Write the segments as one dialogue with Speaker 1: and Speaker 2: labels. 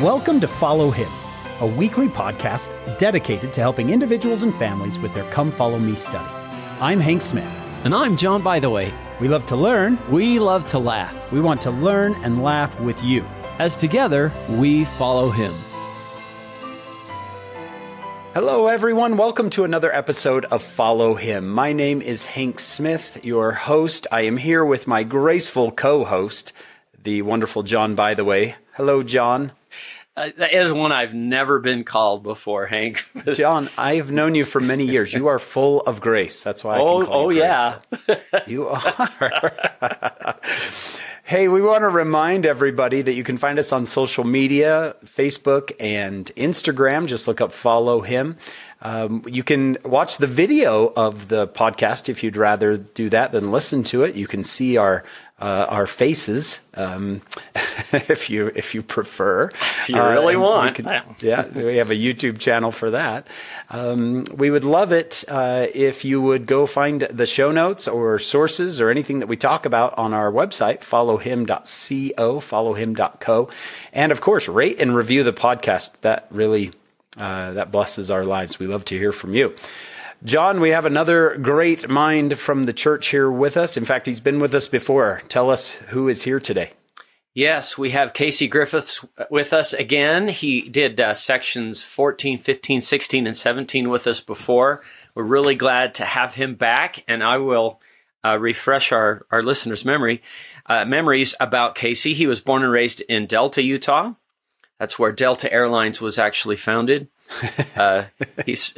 Speaker 1: Welcome to Follow Him, a weekly podcast dedicated to helping individuals and families with their Come Follow Me study. I'm Hank Smith.
Speaker 2: And I'm John Bytheway.
Speaker 1: We love to learn.
Speaker 2: We love to laugh.
Speaker 1: We want to learn and laugh with you.
Speaker 2: As together, we follow him.
Speaker 1: Hello, everyone. Welcome to another episode of Follow Him. My name is Hank Smith, your host. I am here with my graceful co host, the wonderful John Bytheway. Hello, John.
Speaker 2: Uh, that is one I've never been called before, Hank.
Speaker 1: John, I've known you for many years. You are full of grace. That's why I
Speaker 2: oh,
Speaker 1: can call
Speaker 2: oh
Speaker 1: you
Speaker 2: yeah.
Speaker 1: you are. hey, we want to remind everybody that you can find us on social media, Facebook and Instagram. Just look up follow him. Um, you can watch the video of the podcast if you'd rather do that than listen to it. You can see our uh, our faces um, if you if you prefer.
Speaker 2: If you really
Speaker 1: Uh,
Speaker 2: want.
Speaker 1: yeah, we have a YouTube channel for that. Um, we would love it uh, if you would go find the show notes or sources or anything that we talk about on our website, followhim.co, followhim.co. And of course, rate and review the podcast. That really uh, that blesses our lives. We love to hear from you. John, we have another great mind from the church here with us. In fact, he's been with us before. Tell us who is here today.
Speaker 2: Yes, we have Casey Griffiths with us again. He did uh, sections 14, 15, 16, and 17 with us before. We're really glad to have him back, and I will uh, refresh our, our listeners' memory uh, memories about Casey. He was born and raised in Delta, Utah. That's where Delta Airlines was actually founded. Uh, he's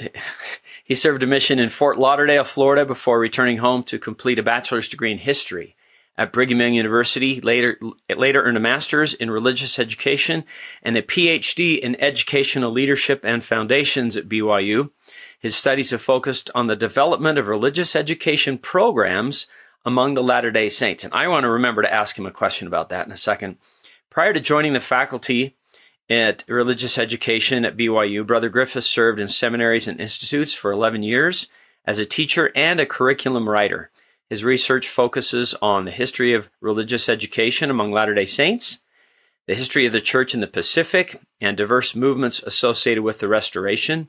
Speaker 2: he served a mission in Fort Lauderdale, Florida, before returning home to complete a bachelor's degree in history at Brigham Young University. Later, later earned a master's in religious education and a PhD in educational leadership and foundations at BYU. His studies have focused on the development of religious education programs among the Latter day Saints. And I want to remember to ask him a question about that in a second. Prior to joining the faculty at religious education at BYU, Brother Griffiths served in seminaries and institutes for 11 years as a teacher and a curriculum writer. His research focuses on the history of religious education among Latter day Saints, the history of the church in the Pacific, and diverse movements associated with the Restoration.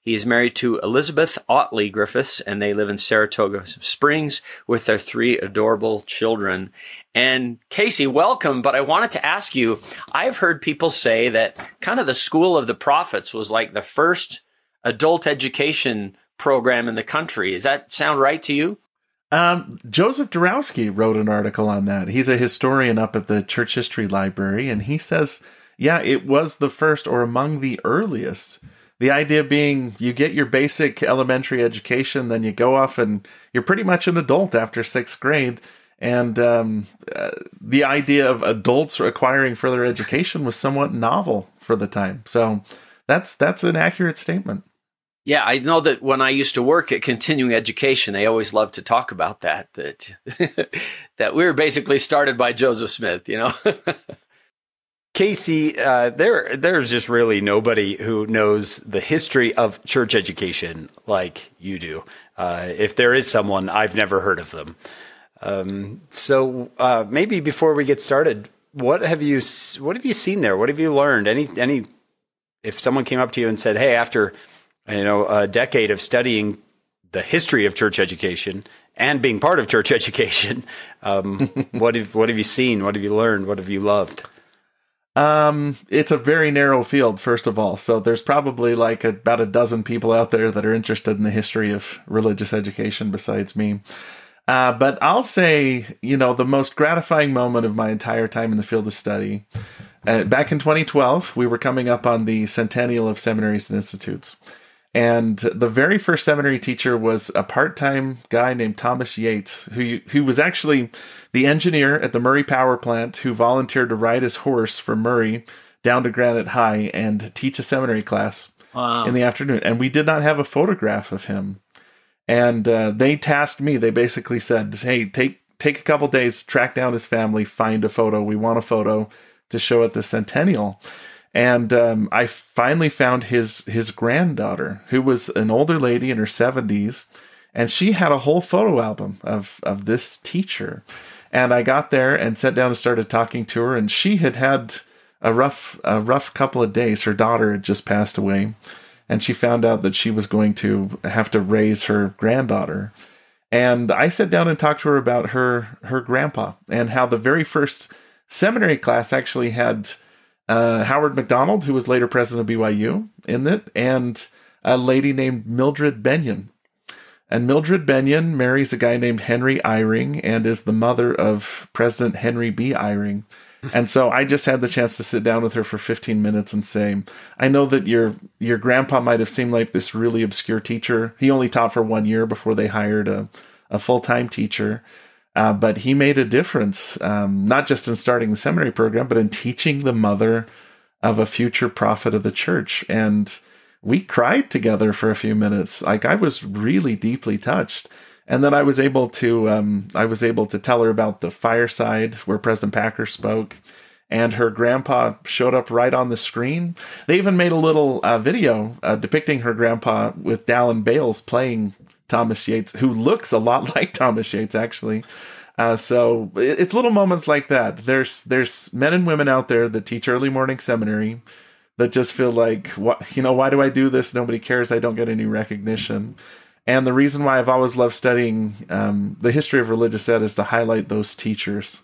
Speaker 2: He is married to Elizabeth Otley Griffiths, and they live in Saratoga Springs with their three adorable children. And Casey, welcome. But I wanted to ask you I've heard people say that kind of the School of the Prophets was like the first adult education program in the country. Does that sound right to you?
Speaker 3: Um, Joseph Darowski wrote an article on that. He's a historian up at the Church History Library, and he says, yeah, it was the first or among the earliest. The idea being you get your basic elementary education, then you go off and you're pretty much an adult after sixth grade. And um, uh, the idea of adults acquiring further education was somewhat novel for the time. So that's that's an accurate statement.
Speaker 2: Yeah, I know that when I used to work at continuing education, they always loved to talk about that that that we were basically started by Joseph Smith, you know.
Speaker 1: Casey, uh, there there's just really nobody who knows the history of church education like you do. Uh, if there is someone, I've never heard of them. Um, so uh, maybe before we get started, what have you what have you seen there? What have you learned? Any any if someone came up to you and said, "Hey, after you know a decade of studying the history of church education and being part of church education, um, what have what have you seen? What have you learned? What have you loved?"
Speaker 3: Um, it's a very narrow field, first of all. So there's probably like about a dozen people out there that are interested in the history of religious education besides me. Uh, but I'll say, you know, the most gratifying moment of my entire time in the field of study. Uh, back in 2012, we were coming up on the centennial of seminaries and institutes. And the very first seminary teacher was a part-time guy named Thomas Yates, who who was actually the engineer at the Murray Power Plant who volunteered to ride his horse from Murray down to Granite High and teach a seminary class
Speaker 2: Wow.
Speaker 3: in the afternoon. And we did not have a photograph of him. And uh, they tasked me. They basically said, "Hey, take take a couple days, track down his family, find a photo. We want a photo to show at the centennial." And um, I finally found his his granddaughter, who was an older lady in her seventies, and she had a whole photo album of of this teacher. And I got there and sat down and started talking to her, and she had had a rough a rough couple of days. Her daughter had just passed away, and she found out that she was going to have to raise her granddaughter. And I sat down and talked to her about her her grandpa and how the very first seminary class actually had uh, Howard McDonald, who was later president of BYU, in it, and a lady named Mildred Bennion. And Mildred Bennion marries a guy named Henry Eyring and is the mother of President Henry B. Eyring. And so I just had the chance to sit down with her for 15 minutes and say, I know that your your grandpa might have seemed like this really obscure teacher. He only taught for one year before they hired a, a full time teacher. Uh, but he made a difference, um, not just in starting the seminary program, but in teaching the mother of a future prophet of the church. And we cried together for a few minutes. Like I was really deeply touched. And then I was able to um, I was able to tell her about the fireside where President Packer spoke, and her grandpa showed up right on the screen. They even made a little uh, video uh, depicting her grandpa with Dallin Bales playing Thomas Yates, who looks a lot like Thomas Yates actually. Uh, so it's little moments like that. There's there's men and women out there that teach early morning seminary that just feel like what you know why do I do this? Nobody cares. I don't get any recognition. And the reason why I've always loved studying um, the history of religious ed is to highlight those teachers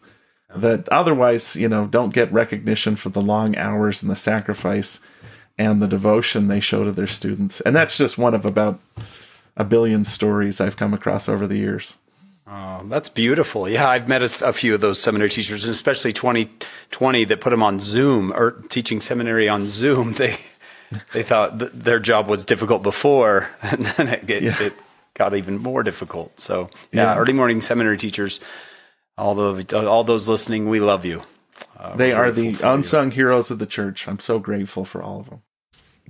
Speaker 3: that otherwise, you know, don't get recognition for the long hours and the sacrifice and the devotion they show to their students. And that's just one of about a billion stories I've come across over the years.
Speaker 4: Oh, that's beautiful. Yeah, I've met a, a, few of those seminary teachers, and especially 2020 that put them on Zoom or teaching seminary on Zoom. They they thought th- their job was difficult before, and then it, it, yeah. it got even more difficult. So, yeah, yeah, early morning seminary teachers, all the all those listening, we love you.
Speaker 3: Uh, they are the unsung you. heroes of the church. I'm so grateful for all of them.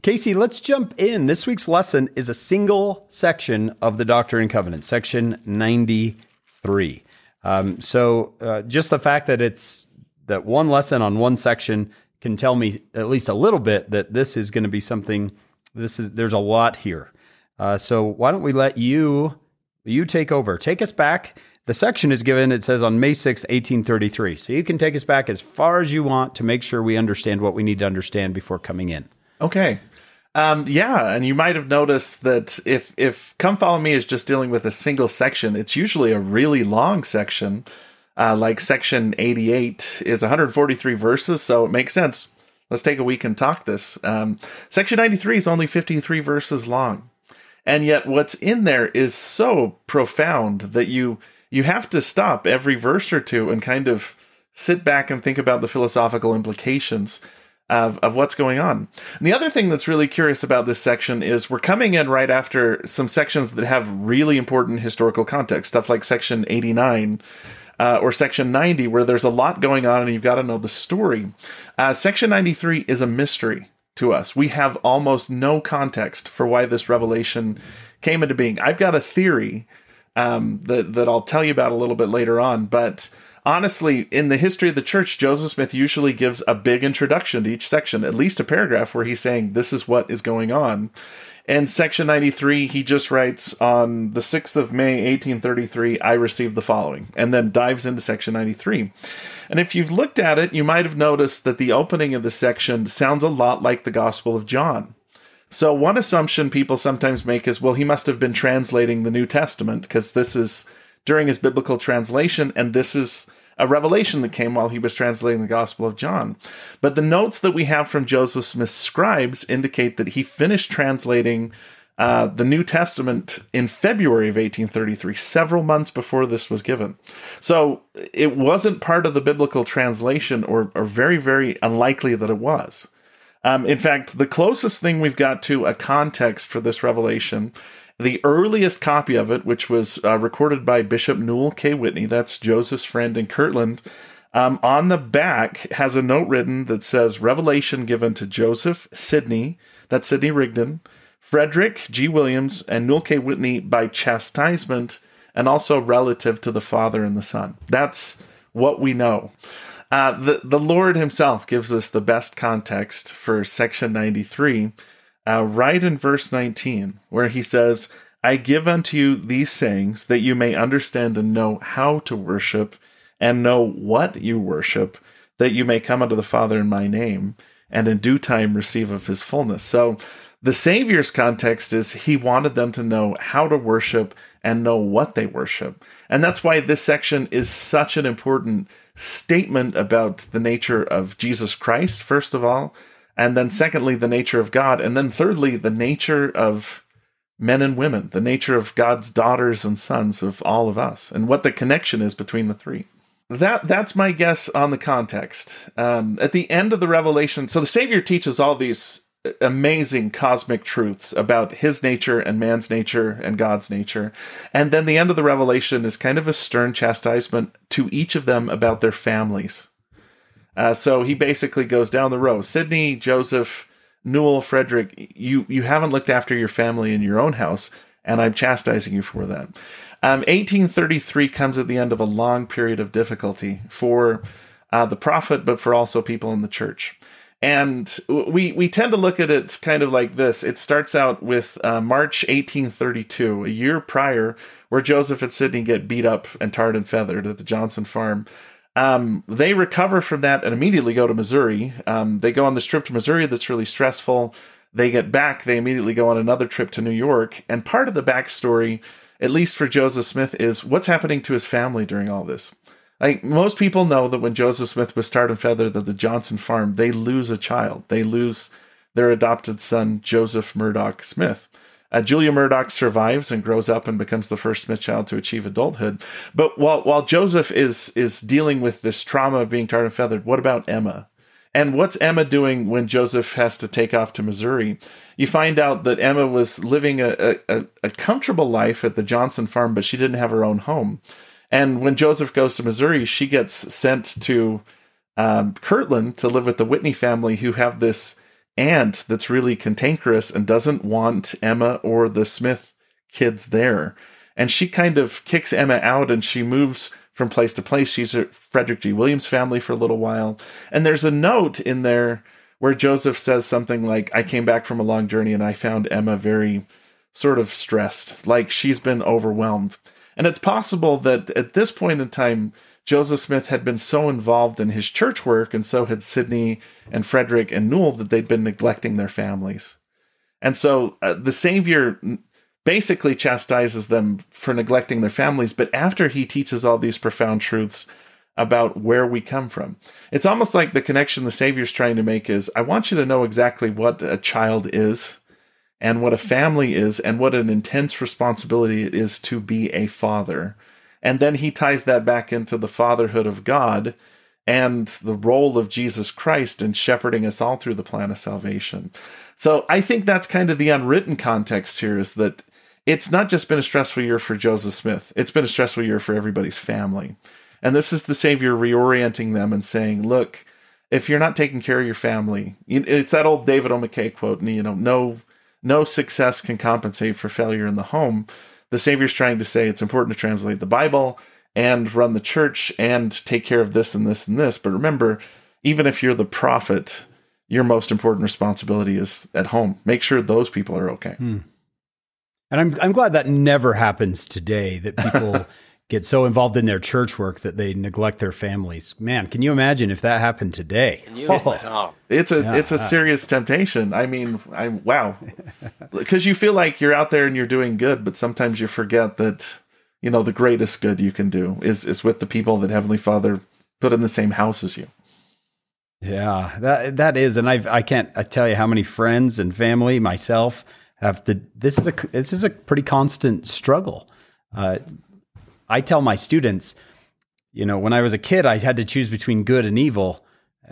Speaker 4: Casey, let's jump in. This week's lesson is a single section of the Doctrine and Covenants, section 93. Um, so, uh, just the fact that it's that one lesson on one section can tell me at least a little bit that this is going to be something. This is there's a lot here. Uh, so why don't we let you you take over? Take us back. The section is given. It says on May sixth, eighteen thirty three. So you can take us back as far as you want to make sure we understand what we need to understand before coming in.
Speaker 3: Okay. Um, yeah, and you might have noticed that if if "Come Follow Me" is just dealing with a single section, it's usually a really long section uh, like section 88 is 143 verses, so it makes sense. Let's take a week and talk this. Um, section 93 is only 53 verses long. And yet what's in there is so profound that you you have to stop every verse or two and kind of sit back and think about the philosophical implications of, of what's going on. And the other thing that's really curious about this section is we're coming in right after some sections that have really important historical context, stuff like section 89, uh, or Section 90, where there's a lot going on and you've got to know the story. Uh, Section 93 is a mystery to us. We have almost no context for why this revelation came into being. I've got a theory um, that that I'll tell you about a little bit later on, but honestly, in the history of the church, Joseph Smith usually gives a big introduction to each section, at least a paragraph where he's saying this is what is going on. And section 93, he just writes on the 6th of May, 1833, I received the following, and then dives into section 93. And if you've looked at it, you might have noticed that the opening of the section sounds a lot like the Gospel of John. So, one assumption people sometimes make is, well, he must have been translating the New Testament because this is during his biblical translation, and this is a revelation that came while he was translating the Gospel of John. But the notes that we have from Joseph Smith's scribes indicate that he finished translating uh, the New Testament in February of 1833, several months before this was given. So it wasn't part of the biblical translation, or, or very, very unlikely that it was. Um, in fact, the closest thing we've got to a context for this revelation the earliest copy of it, which was uh, recorded by Bishop Newel K. Whitney, that's Joseph's friend in Kirtland, um, on the back has a note written that says Revelation given to Joseph Sidney, that's Sidney Rigdon, Frederick G. Williams, and Newel K. Whitney by chastisement and also relative to the Father and the Son. That's what we know. Uh, the, the Lord Himself gives us the best context for section 93 uh, right in verse 19, where he says, I give unto you these sayings that you may understand and know how to worship and know what you worship, that you may come unto the Father in my name, and in due time receive of his fullness. So the Savior's context is he wanted them to know how to worship and know what they worship. And that's why this section is such an important statement about the nature of Jesus Christ, first of all, and then secondly, the nature of God, and then thirdly, the nature of men and women, the nature of God's daughters and sons of all of us, and what the connection is between the three. That that's my guess on the context. Um, at the end of the revelation, so the Savior teaches all these amazing cosmic truths about his nature and man's nature and God's nature. And then the end of the revelation is kind of a stern chastisement to each of them about their families. Uh, so he basically goes down the row Sidney, Joseph, Newel, Frederick, you, you haven't looked after your family in your own house, and I'm chastising you for that. Um, 1833 comes at the end of a long period of difficulty for uh, the prophet, but for also people in the church. And we we tend to look at it kind of like this. It starts out with uh, March 1832, a year prior, where Joseph and Sidney get beat up and tarred and feathered at the Johnson farm. Um, they recover from that and immediately go to Missouri. Um, they go on this trip to Missouri that's really stressful. They get back. They immediately go on another trip to New York. And part of the backstory, at least for Joseph Smith, is what's happening to his family during all this. Like most people know that when Joseph Smith was tarred and feathered at the Johnson farm, they lose a child. They lose their adopted son, Joseph Murdock Smith. Uh, Julia Murdock survives and grows up and becomes the first Smith child to achieve adulthood. But while while Joseph is is dealing with this trauma of being tarred and feathered, what about Emma? And what's Emma doing when Joseph has to take off to Missouri? You find out that Emma was living a, a, a comfortable life at the Johnson farm, but she didn't have her own home. And when Joseph goes to Missouri, she gets sent to um, Kirtland to live with the Whitney family, who have this aunt that's really cantankerous and doesn't want Emma or the Smith kids there. And she kind of kicks Emma out and she moves from place to place. She's at Frederick G. Williams' family for a little while. And there's a note in there where Joseph says something like, I came back from a long journey and I found Emma very sort of stressed, like she's been overwhelmed. And it's possible that at this point in time, Joseph Smith had been so involved in his church work, and so had Sidney and Frederick and Newel, that they'd been neglecting their families. And so uh, the Savior basically chastises them for neglecting their families, but after he teaches all these profound truths about where we come from, it's almost like the connection the Savior's trying to make is I want you to know exactly what a child is and what a family is and what an intense responsibility it is to be a father. And then he ties that back into the fatherhood of God and the role of Jesus Christ in shepherding us all through the plan of salvation. So I think that's kind of the unwritten context here is that it's not just been a stressful year for Joseph Smith, it's been a stressful year for everybody's family. And this is the Savior reorienting them and saying, look, if you're not taking care of your family, it's that old David O. McKay quote, you know, no no success can compensate for failure in the home. The Savior's trying to say it's important to translate the Bible and run the church and take care of this and this and this. But remember, even if you're the prophet, your most important responsibility is at home. Make sure those people are okay. Hmm.
Speaker 1: And I'm I'm glad that never happens today. That people get so involved in their church work that they neglect their families. Man, can you imagine if that happened today?
Speaker 2: You, oh.
Speaker 3: It's a yeah, it's a serious temptation. I mean, I wow, because you feel like you're out there and you're doing good, but sometimes you forget that you know the greatest good you can do is is with the people that Heavenly Father put in the same house as you.
Speaker 1: Yeah, that that is, and I I can't I tell you how many friends and family myself have to. This is a this is a pretty constant struggle. Uh, I tell my students, you know, when I was a kid, I had to choose between good and evil.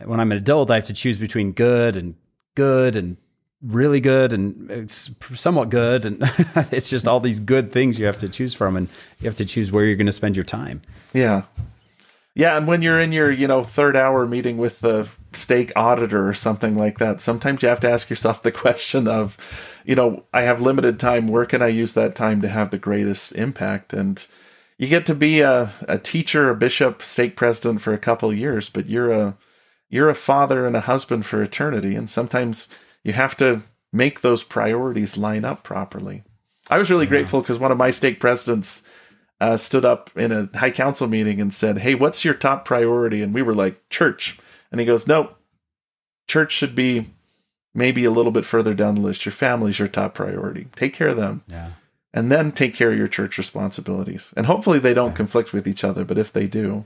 Speaker 1: When I'm an adult, I have to choose between good and good and really good and uh, somewhat good. And it's just all these good things you have to choose from, and you have to choose where you're going to spend your time.
Speaker 3: Yeah. Yeah, and when you're in your, you know, third hour meeting with the stake auditor or something like that, sometimes you have to ask yourself the question of, you know, I have limited time. Where can I use that time to have the greatest impact? And you get to be a, a teacher, a bishop, stake president for a couple years, but you're a you're a father and a husband for eternity, and sometimes you have to make those priorities line up properly. I was really yeah. grateful because one of my stake presidents uh, stood up in a high council meeting and said, "Hey, what's your top priority?" And we were like, "Church." And he goes, Nope, church should be maybe a little bit further down the list. Your family's your top priority. Take care of them.
Speaker 1: Yeah.
Speaker 3: And then take care of your church responsibilities. And hopefully they don't conflict with each other, but if they do,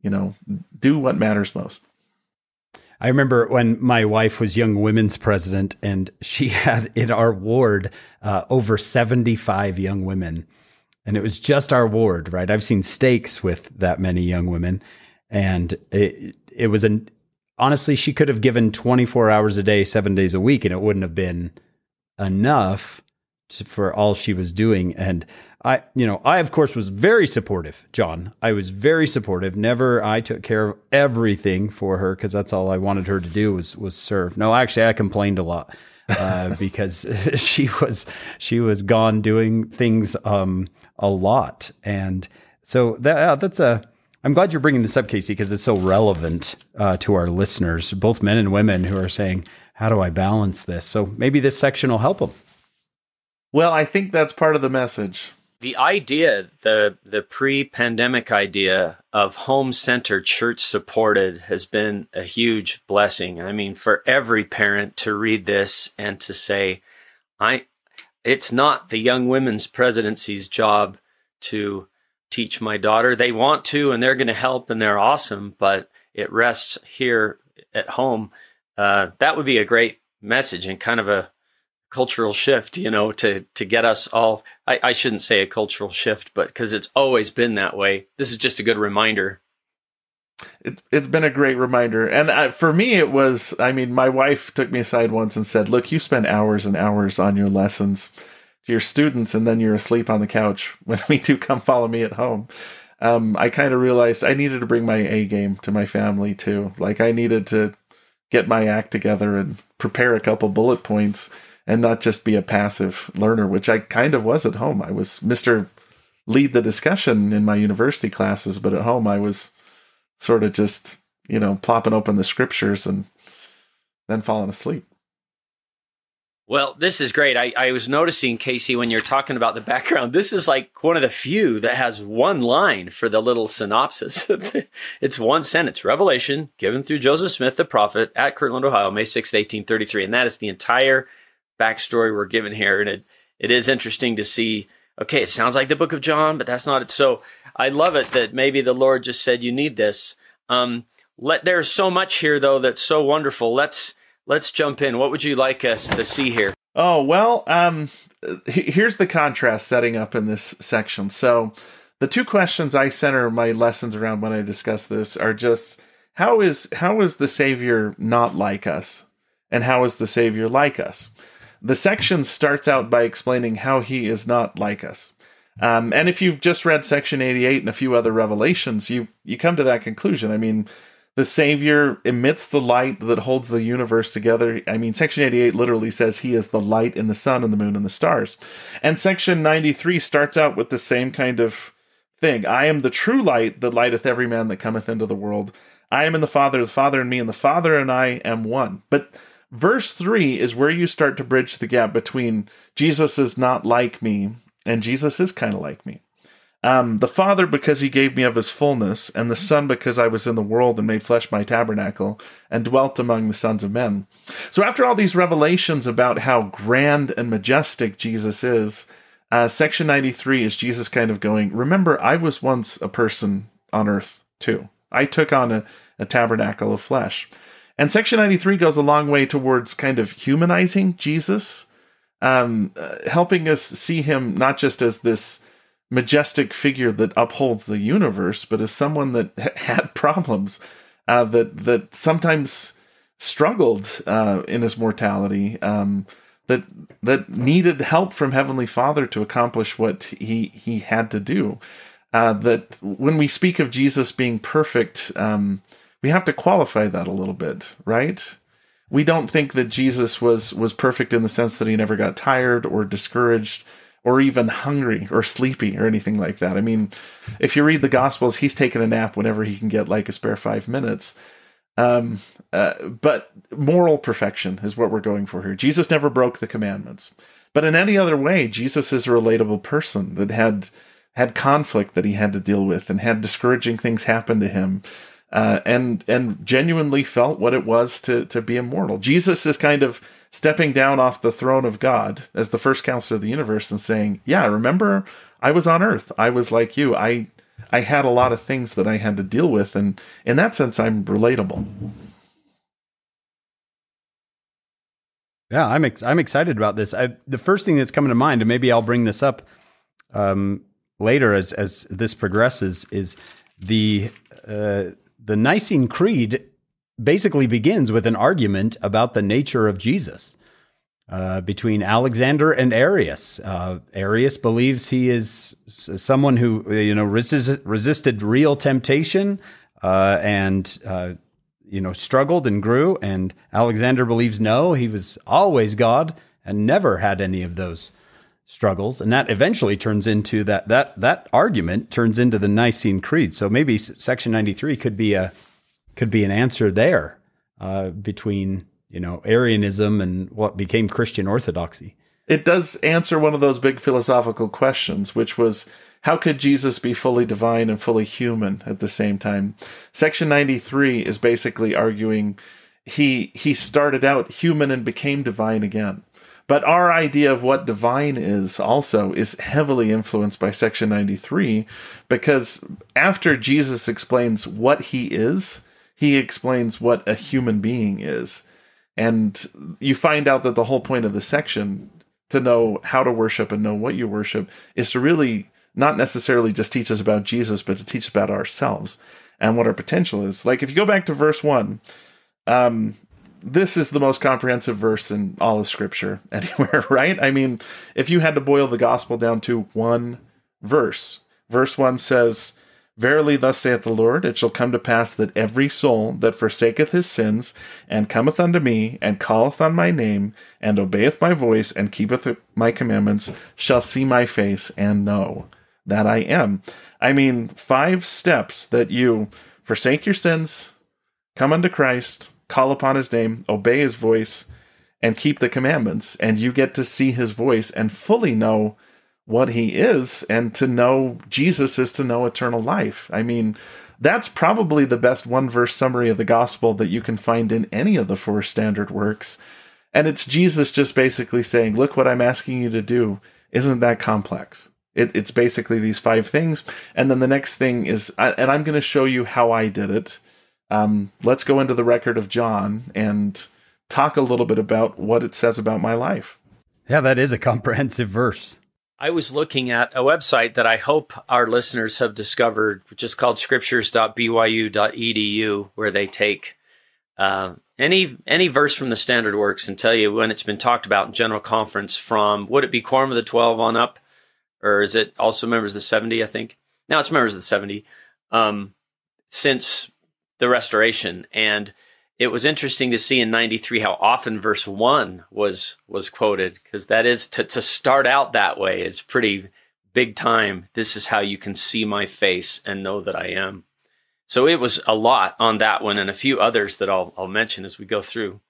Speaker 3: you know, do what matters most.
Speaker 1: I remember when my wife was young women's president, and she had in our ward uh, over 75 young women. And it was just our ward, right? I've seen stakes with that many young women. And it, it was an, honestly, she could have given 24 hours a day, seven days a week, and it wouldn't have been enough to, for all she was doing. And I, you know, I of course was very supportive, John. I was very supportive. Never, I took care of everything for her because that's all I wanted her to do was was serve. No, actually, I complained a lot uh, because she was she was gone doing things um, a lot, and so that uh, that's a. I'm glad you're bringing this up, Casey, because it's so relevant uh, to our listeners, both men and women, who are saying, "How do I balance this?" So maybe this section will help them.
Speaker 3: Well, I think that's part of the message.
Speaker 2: The idea, the the pre-pandemic idea of home-centered, church-supported has been a huge blessing. I mean, for every parent to read this and to say, "I," it's not the young women's presidency's job to teach my daughter. They want to, and they're going to help, and they're awesome. But it rests here at home. Uh, that would be a great message and kind of a cultural shift, you know, to to get us all. I, I shouldn't say a cultural shift, but because it's always been that way. This is just a good reminder.
Speaker 3: It, it's been a great reminder, and I, for me, it was. I mean, my wife took me aside once and said, "Look, you spend hours and hours on your lessons to your students, and then you're asleep on the couch when we do come follow me at home." Um, I kind of realized I needed to bring my A game to my family too. Like I needed to get my act together and prepare a couple bullet points and not just be a passive learner, which I kind of was at home. I was Mr. Lead the discussion in my university classes, but at home I was sort of just, you know, plopping open the scriptures and then falling asleep.
Speaker 2: Well, this is great. I, I was noticing, Casey, when you're talking about the background, this is like one of the few that has one line for the little synopsis. it's one sentence Revelation given through Joseph Smith, the prophet, at Kirtland, Ohio, May 6, 1833. And that is the entire backstory we're given here. And it, it is interesting to see, okay, it sounds like the book of John, but that's not it. So I love it that maybe the Lord just said, you need this. Um, let, there's so much here, though, that's so wonderful. Let's let's jump in. What would you like us to see here?
Speaker 3: Oh, well, um, here's the contrast setting up in this section. So, the two questions I center my lessons around when I discuss this are just how is how is the Savior not like us, and how is the Savior like us? The section starts out by explaining how he is not like us. Um, and if you've just read section 88 and a few other revelations, you you come to that conclusion. I mean, the Savior emits the light that holds the universe together. I mean, Section 88 literally says he is the light in the sun and the moon and the stars. And Section 93 starts out with the same kind of thing I am the true light that lighteth every man that cometh into the world. I am in the Father, the Father in me, and the Father and I am one. But verse 3 is where you start to bridge the gap between Jesus is not like me and Jesus is kind of like me. Um, the Father, because he gave me of his fullness, and the Son, because I was in the world and made flesh my tabernacle, and dwelt among the sons of men. So, after all these revelations about how grand and majestic Jesus is, uh, section 93 is Jesus kind of going, Remember, I was once a person on earth too. I took on a, a tabernacle of flesh. And section 93 goes a long way towards kind of humanizing Jesus, um, uh, helping us see him not just as this majestic figure that upholds the universe, but as someone that had problems, uh, that that sometimes struggled uh, in his mortality, um, that that needed help from Heavenly Father to accomplish what he he had to do. Uh, that when we speak of Jesus being perfect, um, we have to qualify that a little bit, right? We don't think that Jesus was was perfect in the sense that he never got tired or discouraged or even hungry or sleepy or anything like that. I mean, if you read the Gospels, he's taking a nap whenever he can get like a spare five minutes. Um, uh, but moral perfection is what we're going for here. Jesus never broke the commandments. But in any other way, Jesus is a relatable person that had had conflict that he had to deal with and had discouraging things happen to him. Uh, and and genuinely felt what it was to to be immortal. Jesus is kind of stepping down off the throne of God as the first counselor of the universe and saying, "Yeah, remember I was on earth. I was like you. I I had a lot of things that I had to deal with and in that sense I'm relatable."
Speaker 1: Yeah, I'm ex- I'm excited about this. I, the first thing that's coming to mind, and maybe I'll bring this up um, later as as this progresses, is the uh, the Nicene Creed basically begins with an argument about the nature of Jesus uh, between Alexander and Arius. Uh, Arius believes he is someone who you know resist, resisted real temptation uh, and uh, you know, struggled and grew. And Alexander believes no, he was always God and never had any of those struggles. And that eventually turns into that that that argument turns into the Nicene Creed. So maybe section 93 could be a could be an answer there uh, between you know Arianism and what became Christian orthodoxy.
Speaker 3: It does answer one of those big philosophical questions, which was how could Jesus be fully divine and fully human at the same time? Section 93 is basically arguing he he started out human and became divine again. But our idea of what divine is also is heavily influenced by section 93 because after Jesus explains what he is, he explains what a human being is. And you find out that the whole point of the section to know how to worship and know what you worship is to really not necessarily just teach us about Jesus, but to teach about ourselves and what our potential is. Like if you go back to verse one, um, this is the most comprehensive verse in all of Scripture anywhere, right? I mean, if you had to boil the gospel down to one verse, verse one says, Verily, thus saith the Lord, it shall come to pass that every soul that forsaketh his sins, and cometh unto me, and calleth on my name, and obeyeth my voice, and keepeth my commandments, shall see my face, and know that I am. I mean, five steps that you forsake your sins, come unto Christ, call upon his name, obey his voice, and keep the commandments. And you get to see his voice and fully know what he is. And to know Jesus is to know eternal life. I mean, that's probably the best one verse summary of the gospel that you can find in any of the four standard works. And it's Jesus just basically saying, Look what I'm asking you to do. Isn't that complex? It, it's basically these five things. And then the next thing is, and I'm going to show you how I did it. Um, let's go into the record of John and talk a little bit about what it says about my life.
Speaker 1: Yeah, that is a comprehensive verse.
Speaker 2: I was looking at a website that I hope our listeners have discovered, which is called scriptures.byu.edu, where they take uh, any any verse from the standard works and tell you when it's been talked about in general conference from would it be quorum of the 12 on up or is it also members of the 70 i think now it's members of the 70 um, since the restoration and it was interesting to see in 93 how often verse 1 was was quoted because that is to, to start out that way is pretty big time this is how you can see my face and know that i am so it was a lot on that one and a few others that i'll, I'll mention as we go through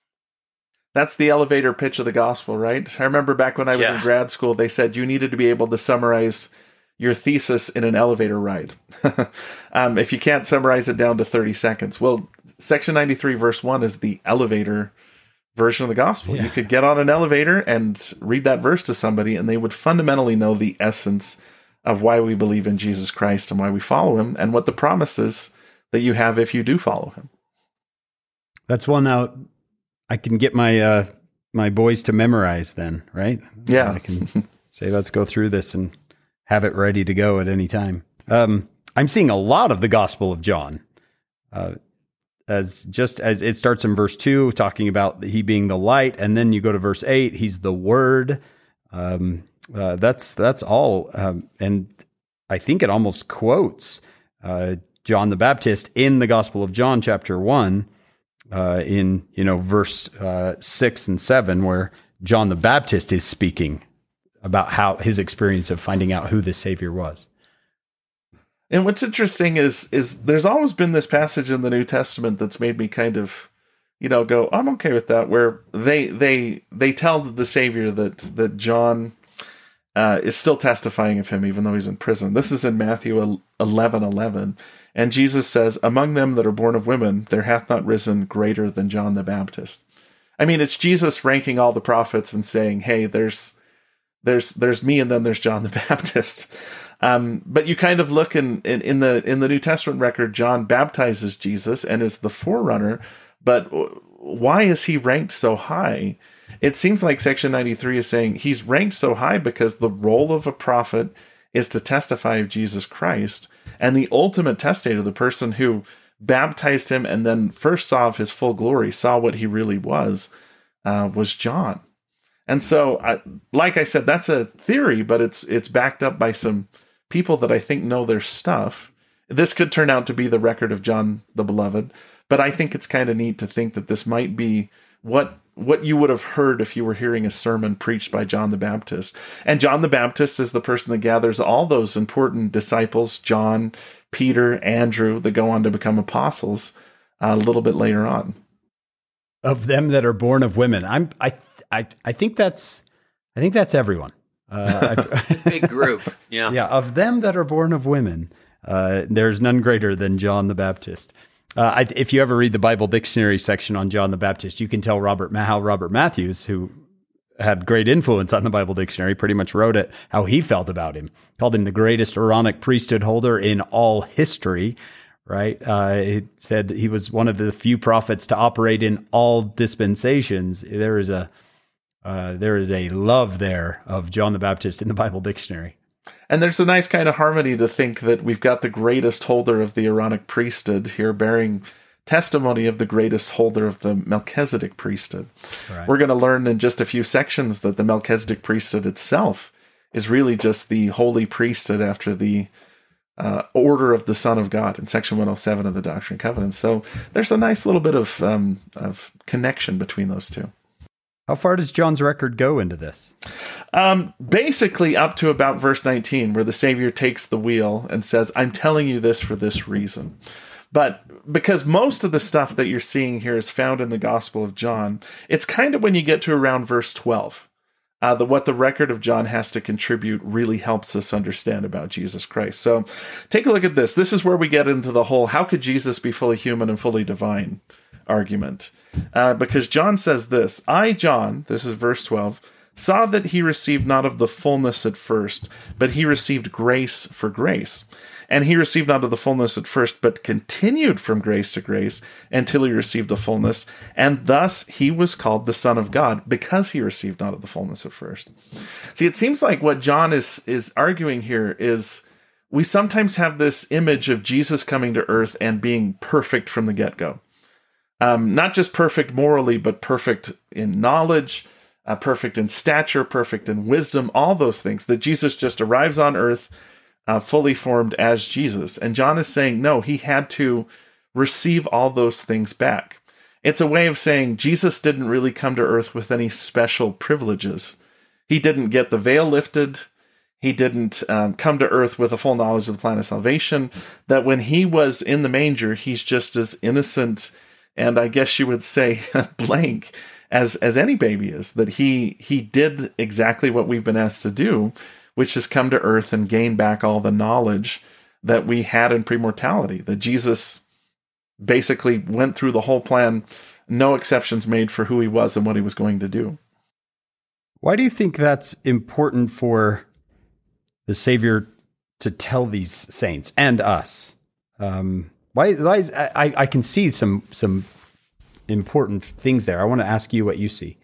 Speaker 3: that's the elevator pitch of the gospel, right? I remember back when I was yeah. in grad school, they said you needed to be able to summarize your thesis in an elevator ride. um, if you can't summarize it down to 30 seconds, well, section 93, verse 1 is the elevator version of the gospel. Yeah. You could get on an elevator and read that verse to somebody, and they would fundamentally know the essence of why we believe in Jesus Christ and why we follow him and what the promises that you have if you do follow him.
Speaker 1: That's one out I can get my uh, my boys to memorize then, right?
Speaker 3: Yeah.
Speaker 1: I can say, let's go through this and have it ready to go at any time. Um, I'm seeing a lot of the Gospel of John. Uh, as just as it starts in verse two, talking about he being the light, and then you go to verse eight, he's the Word. Um, uh, that's that's all, um, and I think it almost quotes uh, John the Baptist in the Gospel of John, chapter one, uh, in you know verse uh, six and seven, where John the Baptist is speaking about how his experience of finding out who the Savior was.
Speaker 3: And what's interesting is is there's always been this passage in the New Testament that's made me kind of, you know, go I'm okay with that. Where they they they tell the Savior that that John uh, is still testifying of him even though he's in prison. This is in Matthew 11 11. And Jesus says, Among them that are born of women, there hath not risen greater than John the Baptist. I mean, it's Jesus ranking all the prophets and saying, Hey, there's there's there's me and then there's John the Baptist. Um, but you kind of look in, in, in the in the New Testament record, John baptizes Jesus and is the forerunner. But why is he ranked so high? It seems like Section 93 is saying he's ranked so high because the role of a prophet is to testify of Jesus Christ. And the ultimate testator, the person who baptized him and then first saw of his full glory, saw what he really was, uh, was John. And so, I, like I said, that's a theory, but it's it's backed up by some people that I think know their stuff. This could turn out to be the record of John the Beloved, but I think it's kind of neat to think that this might be what what you would have heard if you were hearing a sermon preached by John the Baptist. And John the Baptist is the person that gathers all those important disciples, John, Peter, Andrew, that go on to become apostles uh, a little bit later on.
Speaker 1: Of them that are born of women, I'm I I I think that's I think that's everyone.
Speaker 2: Uh, Big group, yeah,
Speaker 1: yeah. Of them that are born of women, uh, there's none greater than John the Baptist. Uh, I, if you ever read the Bible dictionary section on John the Baptist, you can tell Robert how Robert Matthews, who had great influence on the Bible dictionary, pretty much wrote it how he felt about him. Called him the greatest Aaronic priesthood holder in all history. Right? Uh, it said he was one of the few prophets to operate in all dispensations. There is a uh, there is a love there of John the Baptist in the Bible dictionary.
Speaker 3: And there's a nice kind of harmony to think that we've got the greatest holder of the Aaronic priesthood here bearing testimony of the greatest holder of the Melchizedek priesthood. Right. We're going to learn in just a few sections that the Melchizedek priesthood itself is really just the holy priesthood after the uh, order of the Son of God in section 107 of the Doctrine and Covenants. So there's a nice little bit of, um, of connection between those two.
Speaker 1: How far does John's record go into this?
Speaker 3: Um, basically, up to about verse 19, where the Savior takes the wheel and says, I'm telling you this for this reason. But because most of the stuff that you're seeing here is found in the Gospel of John, it's kind of when you get to around verse 12. Uh, the, what the record of John has to contribute really helps us understand about Jesus Christ. So take a look at this. This is where we get into the whole how could Jesus be fully human and fully divine argument. Uh, because John says this I, John, this is verse 12, saw that he received not of the fullness at first, but he received grace for grace. And he received not of the fullness at first, but continued from grace to grace until he received the fullness. And thus he was called the Son of God because he received not of the fullness at first. See, it seems like what John is, is arguing here is we sometimes have this image of Jesus coming to earth and being perfect from the get go um, not just perfect morally, but perfect in knowledge, uh, perfect in stature, perfect in wisdom, all those things. That Jesus just arrives on earth uh, fully formed as Jesus. And John is saying, no, he had to receive all those things back. It's a way of saying Jesus didn't really come to earth with any special privileges. He didn't get the veil lifted. He didn't um, come to earth with a full knowledge of the plan of salvation. That when he was in the manger, he's just as innocent and I guess you would say blank as as any baby is that he he did exactly what we've been asked to do, which is come to earth and gain back all the knowledge that we had in premortality. That Jesus basically went through the whole plan, no exceptions made for who he was and what he was going to do.
Speaker 1: Why do you think that's important for the Savior to tell these saints and us? Um, why? why is, I, I can see some some important things there. I want to ask you what you see.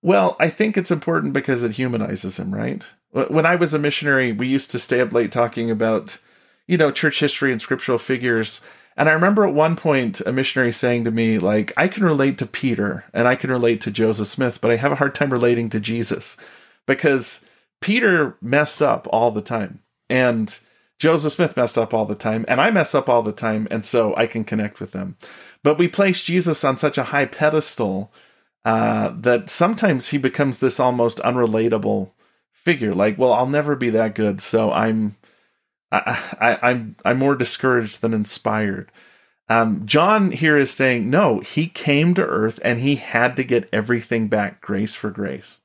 Speaker 3: Well, I think it's important because it humanizes him, right? When I was a missionary, we used to stay up late talking about, you know, church history and scriptural figures. And I remember at one point a missionary saying to me, like, I can relate to Peter and I can relate to Joseph Smith, but I have a hard time relating to Jesus because Peter messed up all the time. And Joseph Smith messed up all the time, and I mess up all the time, and so I can connect with them. But we place Jesus on such a high pedestal uh, that sometimes he becomes this almost unrelatable figure. Like, well, I'll never be that good, so I'm, I, I, I'm, I'm more discouraged than inspired. Um, John here is saying, no, he came to earth and he had to get everything back, grace for grace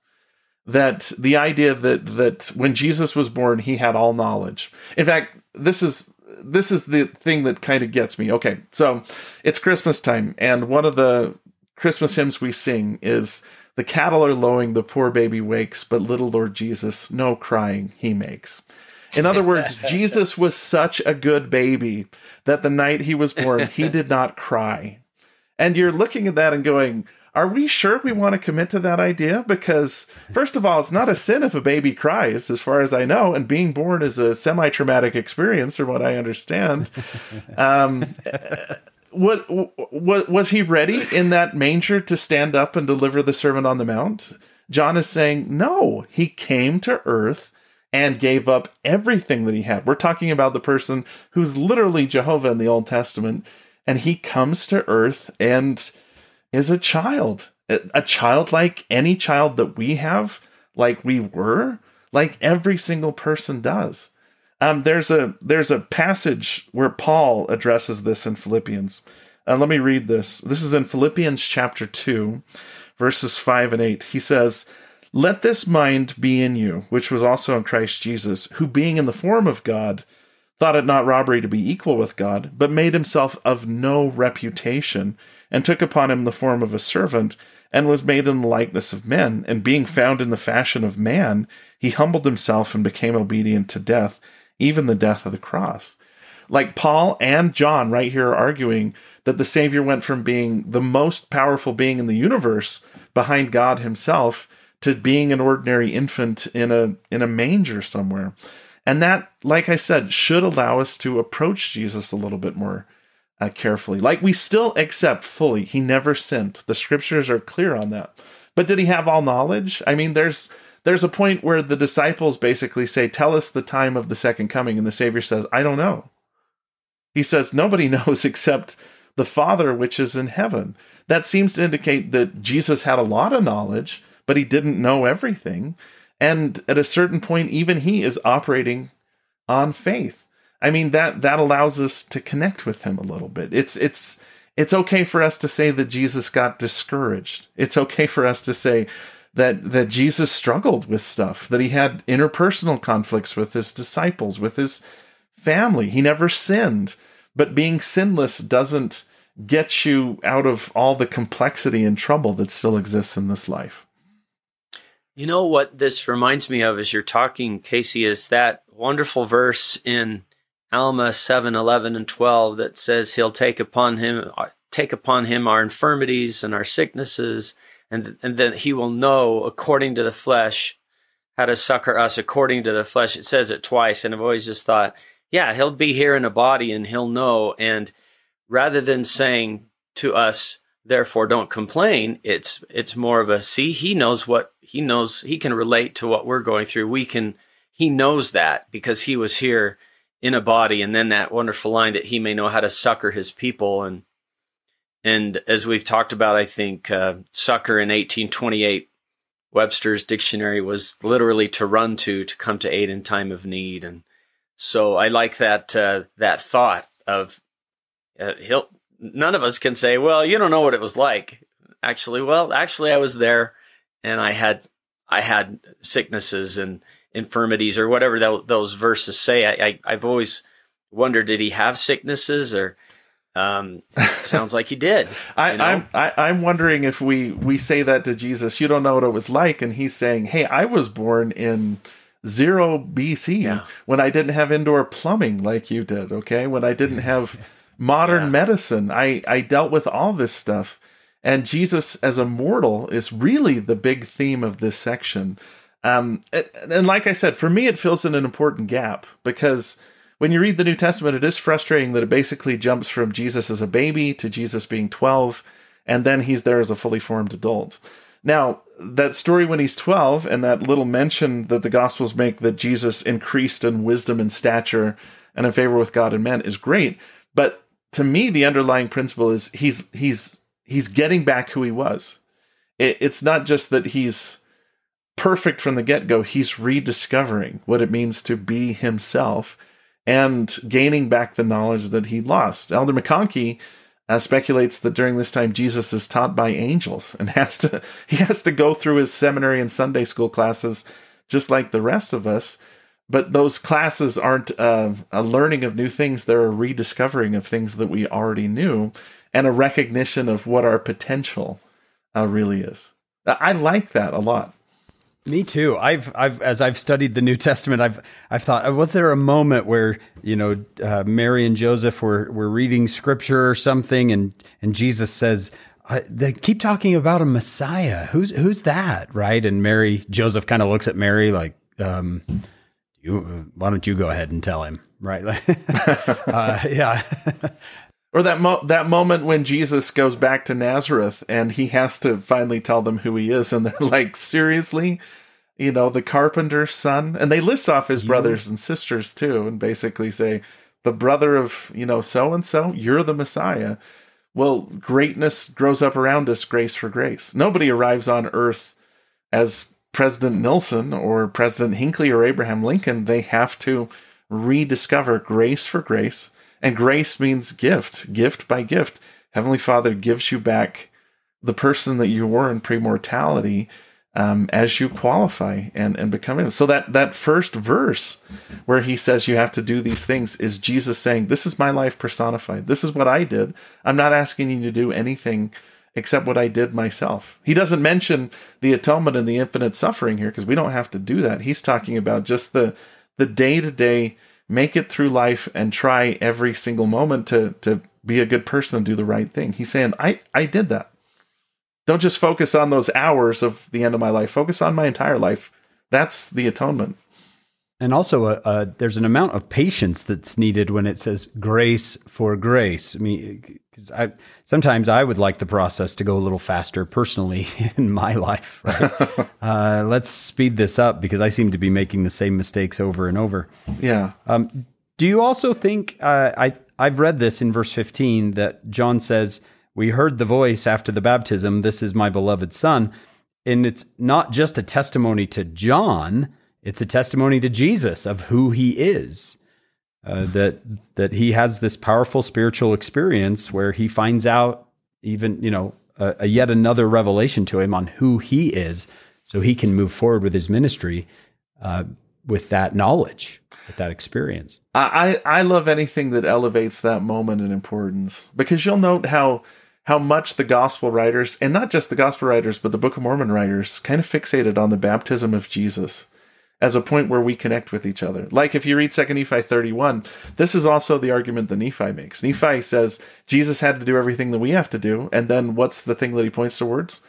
Speaker 3: that the idea that that when Jesus was born, he had all knowledge. In fact, this is this is the thing that kind of gets me. Okay, so it's Christmas time, and one of the Christmas hymns we sing is the cattle are lowing, the poor baby wakes, but little Lord Jesus, no crying he makes. In other words, Jesus was such a good baby that the night he was born, he did not cry. And you're looking at that and going, are we sure we want to commit to that idea? Because, first of all, it's not a sin if a baby cries, as far as I know, and being born is a semi traumatic experience, from what I understand. Um, was, was, was he ready in that manger to stand up and deliver the Sermon on the Mount? John is saying, no, he came to earth and gave up everything that he had. We're talking about the person who's literally Jehovah in the Old Testament, and he comes to earth and is a child, a child like any child that we have, like we were, like every single person does. Um, there's a there's a passage where Paul addresses this in Philippians. Uh, let me read this. This is in Philippians chapter two, verses five and eight. He says, "Let this mind be in you, which was also in Christ Jesus, who being in the form of God." Thought it not robbery to be equal with God, but made himself of no reputation, and took upon him the form of a servant, and was made in the likeness of men. And being found in the fashion of man, he humbled himself and became obedient to death, even the death of the cross. Like Paul and John, right here, are arguing that the Savior went from being the most powerful being in the universe behind God Himself to being an ordinary infant in a in a manger somewhere. And that, like I said, should allow us to approach Jesus a little bit more uh, carefully. Like we still accept fully, he never sinned. The scriptures are clear on that. But did he have all knowledge? I mean, there's there's a point where the disciples basically say, "Tell us the time of the second coming," and the Savior says, "I don't know." He says, "Nobody knows except the Father which is in heaven." That seems to indicate that Jesus had a lot of knowledge, but he didn't know everything. And at a certain point, even he is operating on faith. I mean that that allows us to connect with him a little bit. It's it's it's okay for us to say that Jesus got discouraged. It's okay for us to say that that Jesus struggled with stuff, that he had interpersonal conflicts with his disciples, with his family. He never sinned, but being sinless doesn't get you out of all the complexity and trouble that still exists in this life.
Speaker 2: You know what this reminds me of as you're talking, Casey, is that wonderful verse in Alma 7, 11, and 12 that says he'll take upon him take upon him our infirmities and our sicknesses, and, and that he will know according to the flesh how to succor us according to the flesh. It says it twice, and I've always just thought, yeah, he'll be here in a body and he'll know. And rather than saying to us, therefore don't complain, it's it's more of a see, he knows what he knows he can relate to what we're going through. We can he knows that because he was here in a body and then that wonderful line that he may know how to succor his people. And and as we've talked about i think uh, succor in 1828 webster's dictionary was literally to run to to come to aid in time of need. And so i like that uh, that thought of uh, he'll none of us can say well you don't know what it was like. Actually well actually i was there and i had i had sicknesses and infirmities or whatever th- those verses say. I, I, have always wondered, did he have sicknesses or? Um, sounds like he did.
Speaker 3: I, know? I'm I, am i am wondering if we we say that to Jesus, you don't know what it was like, and he's saying, "Hey, I was born in zero BC yeah. when I didn't have indoor plumbing like you did. Okay, when I didn't have modern yeah. medicine, I I dealt with all this stuff." And Jesus, as a mortal, is really the big theme of this section. Um, and like I said, for me, it fills in an important gap because when you read the New Testament, it is frustrating that it basically jumps from Jesus as a baby to Jesus being 12, and then he's there as a fully formed adult. Now, that story when he's 12 and that little mention that the Gospels make that Jesus increased in wisdom and stature and in favor with God and men is great. But to me, the underlying principle is he's he's he's getting back who he was. It, it's not just that he's perfect from the get go. He's rediscovering what it means to be himself and gaining back the knowledge that he lost. Elder McConkie uh, speculates that during this time Jesus is taught by angels and has to he has to go through his seminary and Sunday school classes just like the rest of us. but those classes aren't uh, a learning of new things; they're a rediscovering of things that we already knew, and a recognition of what our potential uh, really is. I like that a lot.
Speaker 1: Me too. I've, I've, as I've studied the New Testament, I've, I've thought, was there a moment where you know uh, Mary and Joseph were were reading Scripture or something, and and Jesus says, they keep talking about a Messiah. Who's who's that, right? And Mary, Joseph kind of looks at Mary like, um, you, why don't you go ahead and tell him, right? uh, yeah.
Speaker 3: or that mo- that moment when Jesus goes back to Nazareth and he has to finally tell them who he is, and they're like, seriously, you know, the carpenter's son, and they list off his brothers and sisters too, and basically say, the brother of you know so and so, you're the Messiah. Well, greatness grows up around us, grace for grace. Nobody arrives on earth as President Nelson or President Hinckley or Abraham Lincoln. They have to rediscover grace for grace. And grace means gift, gift by gift. Heavenly Father gives you back the person that you were in premortality um, as you qualify and, and become him. So that, that first verse where he says you have to do these things is Jesus saying, This is my life personified. This is what I did. I'm not asking you to do anything except what I did myself. He doesn't mention the atonement and the infinite suffering here because we don't have to do that. He's talking about just the the day to day make it through life and try every single moment to to be a good person and do the right thing. He's saying, I, I did that. Don't just focus on those hours of the end of my life. Focus on my entire life. That's the atonement.
Speaker 1: And also, uh, uh, there's an amount of patience that's needed when it says grace for grace. I mean, because I sometimes I would like the process to go a little faster personally in my life. Right? uh, let's speed this up because I seem to be making the same mistakes over and over.
Speaker 3: Yeah. Um,
Speaker 1: do you also think uh, I I've read this in verse 15 that John says we heard the voice after the baptism, This is my beloved Son. And it's not just a testimony to John, it's a testimony to Jesus of who he is. Uh, that that he has this powerful spiritual experience where he finds out even you know a, a, yet another revelation to him on who he is, so he can move forward with his ministry uh, with that knowledge, with that experience.
Speaker 3: I I love anything that elevates that moment in importance because you'll note how how much the gospel writers, and not just the gospel writers, but the Book of Mormon writers, kind of fixated on the baptism of Jesus as a point where we connect with each other. Like if you read 2 Nephi 31, this is also the argument that Nephi makes. Nephi says Jesus had to do everything that we have to do, and then what's the thing that he points towards?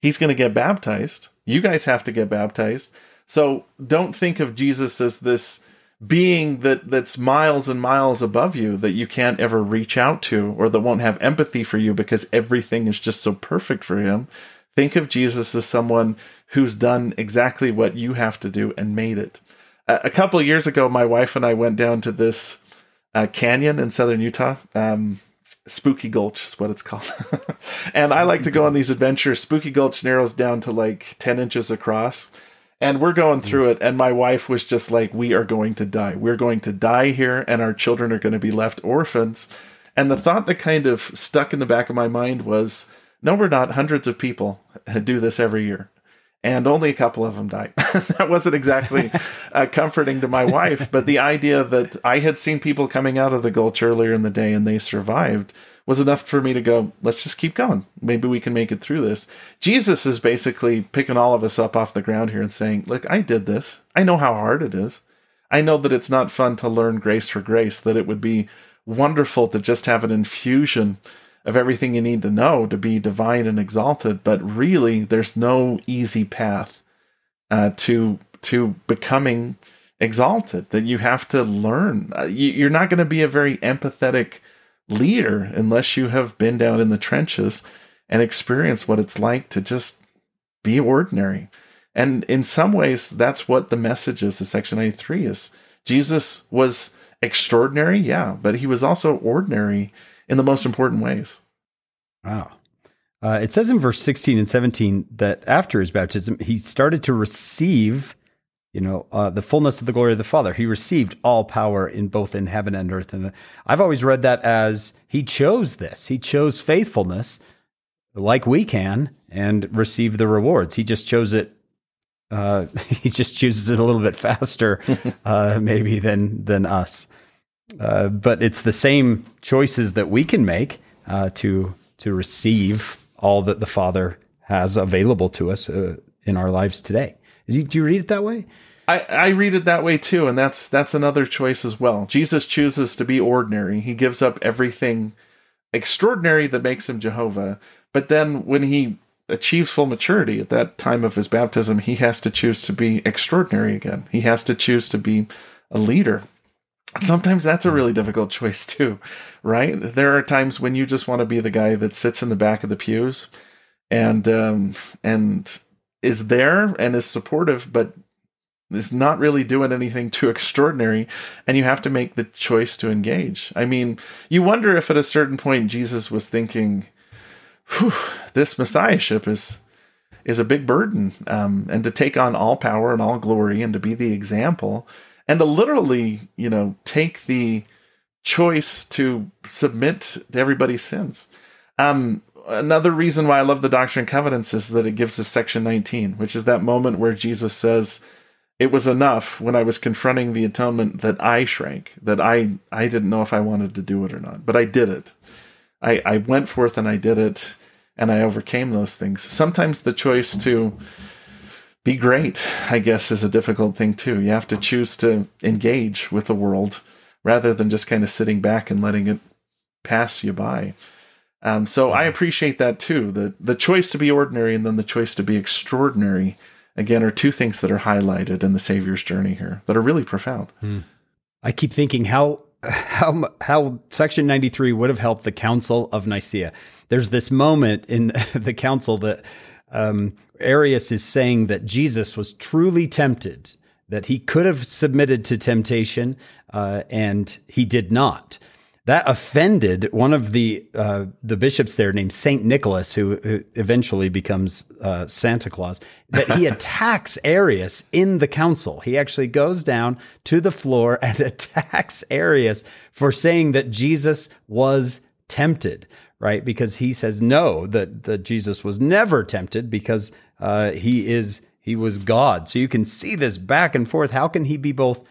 Speaker 3: He's going to get baptized. You guys have to get baptized. So don't think of Jesus as this being that that's miles and miles above you that you can't ever reach out to or that won't have empathy for you because everything is just so perfect for him think of jesus as someone who's done exactly what you have to do and made it. A couple of years ago my wife and i went down to this uh, canyon in southern utah. Um, spooky gulch is what it's called. And i like to go on these adventures. Spooky gulch narrows down to like 10 inches across. And we're going through it and my wife was just like we are going to die. We're going to die here and our children are going to be left orphans. And the thought that kind of stuck in the back of my mind was no we're not hundreds of people do this every year and only a couple of them die. that wasn't exactly uh, comforting to my wife, but the idea that I had seen people coming out of the gulch earlier in the day and they survived was enough for me to go, let's just keep going. Maybe we can make it through this. Jesus is basically picking all of us up off the ground here and saying, look, I did this. I know how hard it is. I know that it's not fun to learn grace for grace, that it would be wonderful to just have an infusion of everything you need to know to be divine and exalted, but really there's no easy path uh, to to becoming exalted that you have to learn. Uh, you, are not going to be a very empathetic leader unless you have been down in the trenches and experienced what it's like to just be ordinary. And in some ways, that's what the message is of Section 93 is. Jesus was extraordinary, yeah, but he was also ordinary in the most important ways.
Speaker 1: Wow. Uh, it says in verse 16 and 17 that after his baptism, he started to receive you know, uh, the fullness of the glory of the Father. He received all power in both in heaven and earth. And I've always read that as he chose this. He chose faithfulness, like we can, and receive the rewards. He just chose it Uh, he just chooses it a little bit faster, uh, maybe than than us. Uh, but it's the same choices that we can make uh, to to receive all that the Father has available to us uh, in our lives today. You, do you read it that way?
Speaker 3: I, I read it that way too, and that's that's another choice as well. Jesus chooses to be ordinary. He gives up everything extraordinary that makes him Jehovah. But then when he achieves full maturity at that time of his baptism, he has to choose to be extraordinary again. He has to choose to be a leader. Sometimes that's a really difficult choice too, right? There are times when you just want to be the guy that sits in the back of the pews and um, and is there and is supportive, but is not really doing anything too extraordinary and you have to make the choice to engage i mean you wonder if at a certain point jesus was thinking this messiahship is is a big burden um, and to take on all power and all glory and to be the example and to literally you know take the choice to submit to everybody's sins um, another reason why i love the doctrine and covenants is that it gives us section 19 which is that moment where jesus says it was enough when I was confronting the atonement that I shrank, that I I didn't know if I wanted to do it or not, but I did it. I, I went forth and I did it, and I overcame those things. Sometimes the choice to be great, I guess, is a difficult thing too. You have to choose to engage with the world rather than just kind of sitting back and letting it pass you by. Um, so I appreciate that too. The the choice to be ordinary and then the choice to be extraordinary again are two things that are highlighted in the Savior's journey here that are really profound. Hmm.
Speaker 1: I keep thinking how how how Section 93 would have helped the Council of Nicaea. There's this moment in the council that um, Arius is saying that Jesus was truly tempted, that he could have submitted to temptation, uh, and he did not that offended one of the uh, the bishops there named Saint Nicholas, who, who eventually becomes uh, Santa Claus. That he attacks Arius in the council. He actually goes down to the floor and attacks Arius for saying that Jesus was tempted. Right, because he says no, that that Jesus was never tempted because uh, he is he was God. So you can see this back and forth. How can he be both?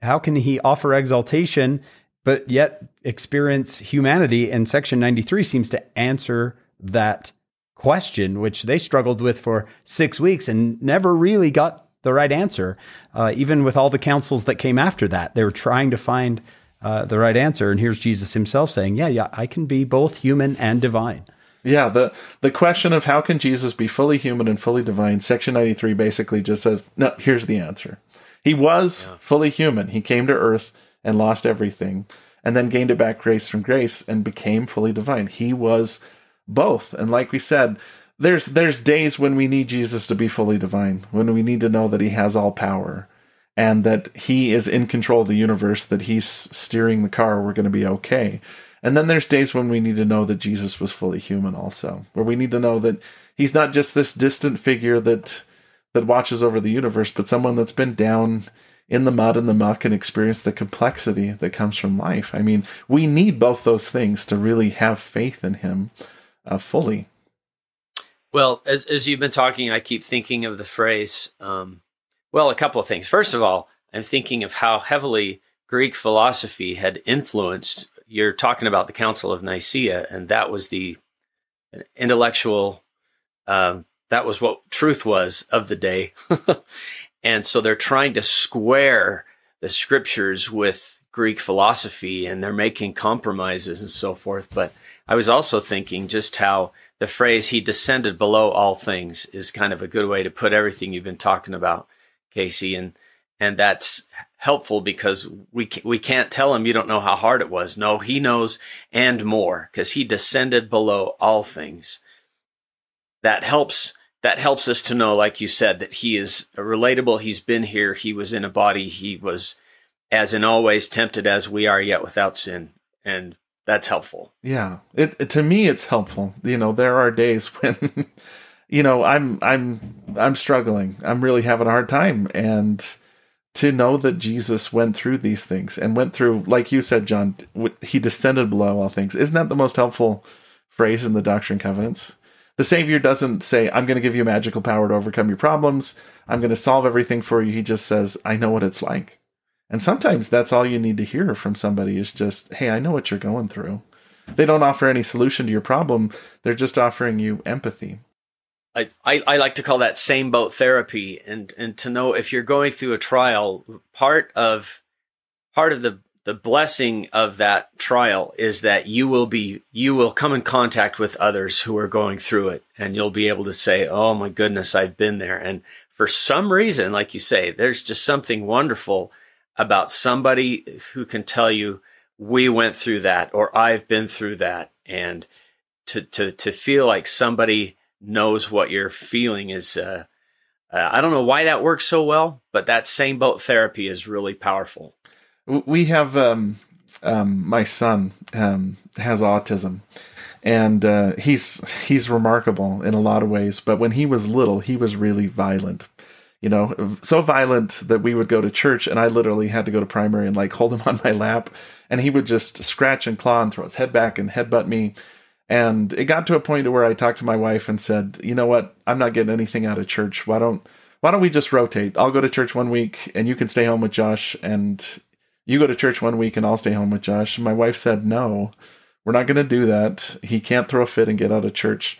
Speaker 1: How can he offer exaltation but yet experience humanity. And Section 93 seems to answer that question, which they struggled with for six weeks and never really got the right answer. Uh, even with all the councils that came after that, they were trying to find uh, the right answer. And here's Jesus himself saying, Yeah, yeah, I can be both human and divine.
Speaker 3: Yeah, the the question of how can Jesus be fully human and fully divine, section 93 basically just says, no, here's the answer. He was yeah. fully human. He came to earth and lost everything, and then gained it back grace from grace and became fully divine. He was both. And like we said, there's there's days when we need Jesus to be fully divine, when we need to know that he has all power and that he is in control of the universe, that he's steering the car, we're going to be okay. And then there's days when we need to know that Jesus was fully human also, where we need to know that he's not just this distant figure that that watches over the universe, but someone that's been down in the mud and the muck and experience the complexity that comes from life. I mean, we need both those things to really have faith in Him uh, fully.
Speaker 2: Well, as as you've been talking, I keep thinking of the phrase. Um, well, a couple of things. First of all, I'm thinking of how heavily Greek philosophy had influenced. You're talking about the Council of Nicaea, and that was the intellectual. Uh, that was what truth was of the day. And so they're trying to square the scriptures with Greek philosophy and they're making compromises and so forth. But I was also thinking just how the phrase he descended below all things is kind of a good way to put everything you've been talking about, Casey. And, and that's helpful because we, we can't tell him you don't know how hard it was. No, he knows and more because he descended below all things. That helps that helps us to know, like you said, that he is relatable. He's been here. He was in a body. He was, as in always, tempted as we are, yet without sin. And that's helpful.
Speaker 3: Yeah. It, it to me, it's helpful. You know, there are days when, you know, I'm, I'm, I'm struggling. I'm really having a hard time. And to know that Jesus went through these things and went through, like you said, John, he descended below all things. Isn't that the most helpful phrase in the Doctrine and Covenants? The Savior doesn't say, I'm going to give you magical power to overcome your problems. I'm going to solve everything for you. He just says, I know what it's like. And sometimes that's all you need to hear from somebody is just, hey, I know what you're going through. They don't offer any solution to your problem. They're just offering you empathy.
Speaker 2: I, I, like to call that same boat therapy. And, and to know if you're going through a trial, part of part of the the blessing of that trial is that you will be you will come in contact with others who are going through it and you'll be able to say oh my goodness i've been there. And for some reason like you say there's just something wonderful about somebody who can tell you we went through that or i've been through that. And to to to feel like somebody knows what you're feeling is uh, uh, i don't know why that works so well but that same boat therapy is really powerful
Speaker 3: we have um, um, my son um, has autism, and uh, he's he's remarkable in a lot of ways. But when he was little, he was really violent. You know, so violent that we would go to church, and I literally had to go to primary and like hold him on my lap, and he would just scratch and claw and throw his head back and headbutt me. And it got to a point where I talked to my wife and said, "You know what? I'm not getting anything out of church. Why don't why don't we just rotate? I'll go to church one week, and you can stay home with Josh, and you go to church one week and I'll stay home with Josh. And my wife said, no, we're not going to do that. He can't throw a fit and get out of church.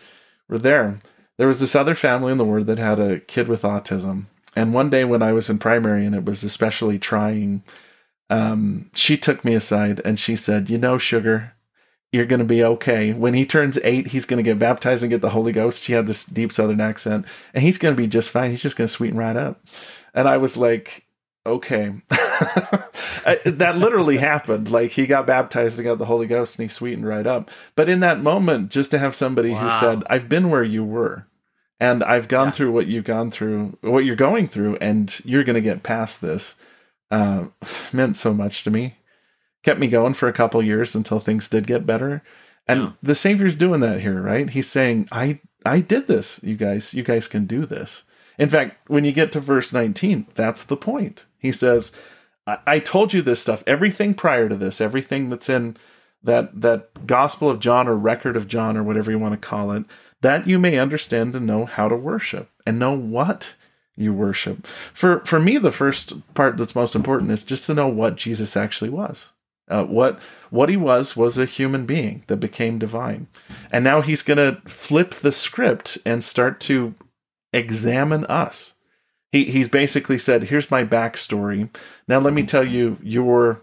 Speaker 3: We're there. There was this other family in the Word that had a kid with autism. And one day when I was in primary and it was especially trying, um, she took me aside and she said, You know, Sugar, you're going to be okay. When he turns eight, he's going to get baptized and get the Holy Ghost. He had this deep Southern accent, and he's going to be just fine. He's just going to sweeten right up. And I was like, okay. that literally happened. Like he got baptized and got the Holy Ghost and he sweetened right up. But in that moment, just to have somebody wow. who said, I've been where you were and I've gone yeah. through what you've gone through, what you're going through, and you're going to get past this, uh, meant so much to me. Kept me going for a couple years until things did get better. And yeah. the Savior's doing that here, right? He's saying, I, I did this, you guys. You guys can do this. In fact, when you get to verse 19, that's the point. He says, I, I told you this stuff, everything prior to this, everything that's in that that Gospel of John or record of John or whatever you want to call it, that you may understand and know how to worship and know what you worship. For for me, the first part that's most important is just to know what Jesus actually was. Uh, what what he was was a human being that became divine, and now he's going to flip the script and start to examine us. He he's basically said, "Here's my backstory. Now let me tell you your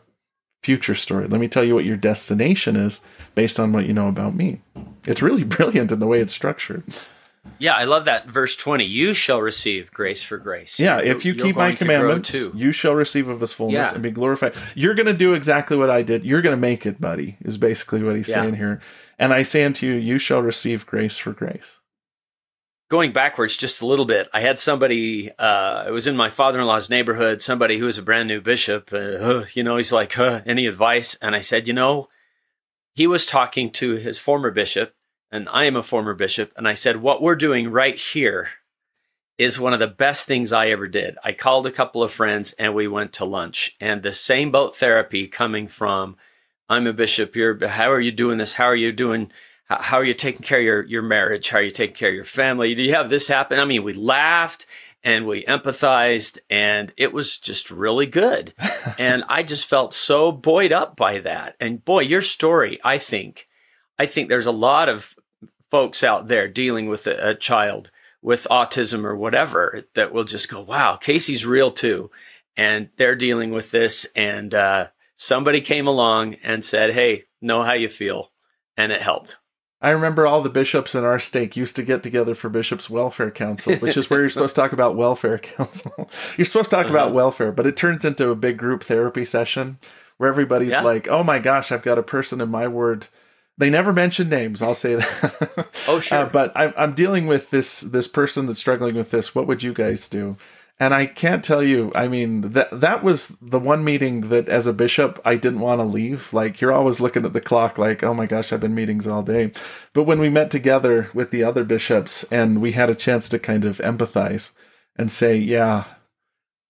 Speaker 3: future story. Let me tell you what your destination is based on what you know about me." It's really brilliant in the way it's structured.
Speaker 2: Yeah, I love that verse 20. You shall receive grace for grace.
Speaker 3: Yeah, if you keep my commandments, you shall receive of his fullness yeah. and be glorified. You're going to do exactly what I did. You're going to make it, buddy, is basically what he's yeah. saying here. And I say unto you, you shall receive grace for grace
Speaker 2: going backwards just a little bit, I had somebody, uh, it was in my father in law's neighborhood, somebody who was a brand new bishop. Uh, you know, he's like, huh, any advice? And I said, you know, he was talking to his former bishop, and I am a former bishop. And I said, what we're doing right here is one of the best things I ever did. I called a couple of friends and we went to lunch. And the same boat therapy coming from, I'm a bishop, you're, how are you doing this? How are you doing? how are you taking care of your, your marriage? How are you taking care of your family? Do you have this happen? I mean, we laughed and we empathized and it was just really good. and I just felt so buoyed up by that. And boy, your story, I think, I think there's a lot of folks out there dealing with a, a child with autism or whatever that will just go, wow, Casey's real too. And they're dealing with this. And uh, somebody came along and said, hey, know how you feel. And it helped.
Speaker 3: I remember all the bishops in our stake used to get together for Bishops' Welfare Council, which is where you're supposed to talk about welfare council. you're supposed to talk uh-huh. about welfare, but it turns into a big group therapy session where everybody's yeah. like, "Oh my gosh, I've got a person in my ward." They never mention names. I'll say that.
Speaker 2: oh sure. Uh,
Speaker 3: but I'm I'm dealing with this this person that's struggling with this. What would you guys do? And I can't tell you, I mean, that that was the one meeting that as a bishop I didn't want to leave. Like you're always looking at the clock like, "Oh my gosh, I've been meetings all day." But when we met together with the other bishops and we had a chance to kind of empathize and say, "Yeah,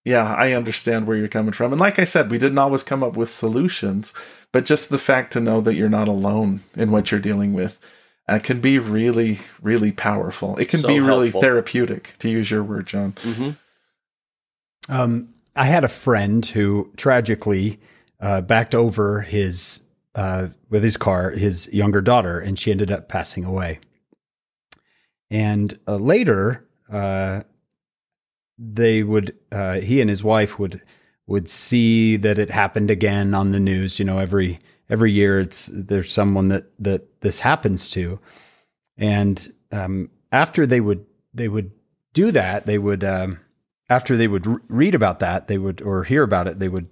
Speaker 3: yeah, I understand where you're coming from." And like I said, we didn't always come up with solutions, but just the fact to know that you're not alone in what you're dealing with uh, can be really, really powerful. It can
Speaker 2: So
Speaker 3: be really
Speaker 2: helpful.
Speaker 3: therapeutic, to use your word, John.
Speaker 2: hmm
Speaker 1: Um, I had a friend who tragically uh, backed over his uh, with his car his younger daughter, and she ended up passing away. And uh, later, uh, they would uh, he and his wife would would see that it happened again on the news. You know, every every year it's there's someone that that this happens to, and um, after they would they would do that, they would. Um, after they would r- read about that, they would or hear about it, they would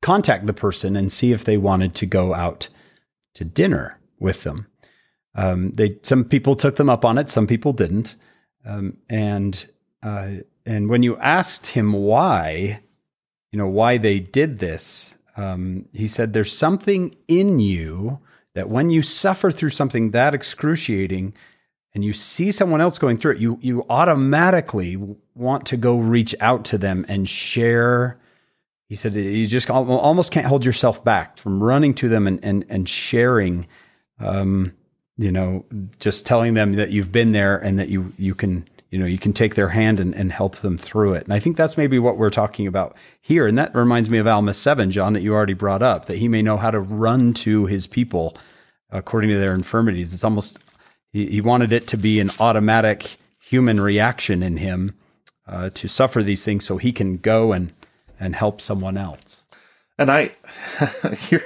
Speaker 1: contact the person and see if they wanted to go out to dinner with them. Um, they some people took them up on it, some people didn't, um, and uh, and when you asked him why, you know why they did this, um, he said, "There's something in you that when you suffer through something that excruciating." and you see someone else going through it, you you automatically want to go reach out to them and share. He said you just almost can't hold yourself back from running to them and and and sharing. Um, you know, just telling them that you've been there and that you you can you know you can take their hand and, and help them through it. And I think that's maybe what we're talking about here. And that reminds me of Alma seven, John, that you already brought up, that he may know how to run to his people according to their infirmities. It's almost he, he wanted it to be an automatic human reaction in him uh, to suffer these things so he can go and and help someone else.
Speaker 3: And I, you're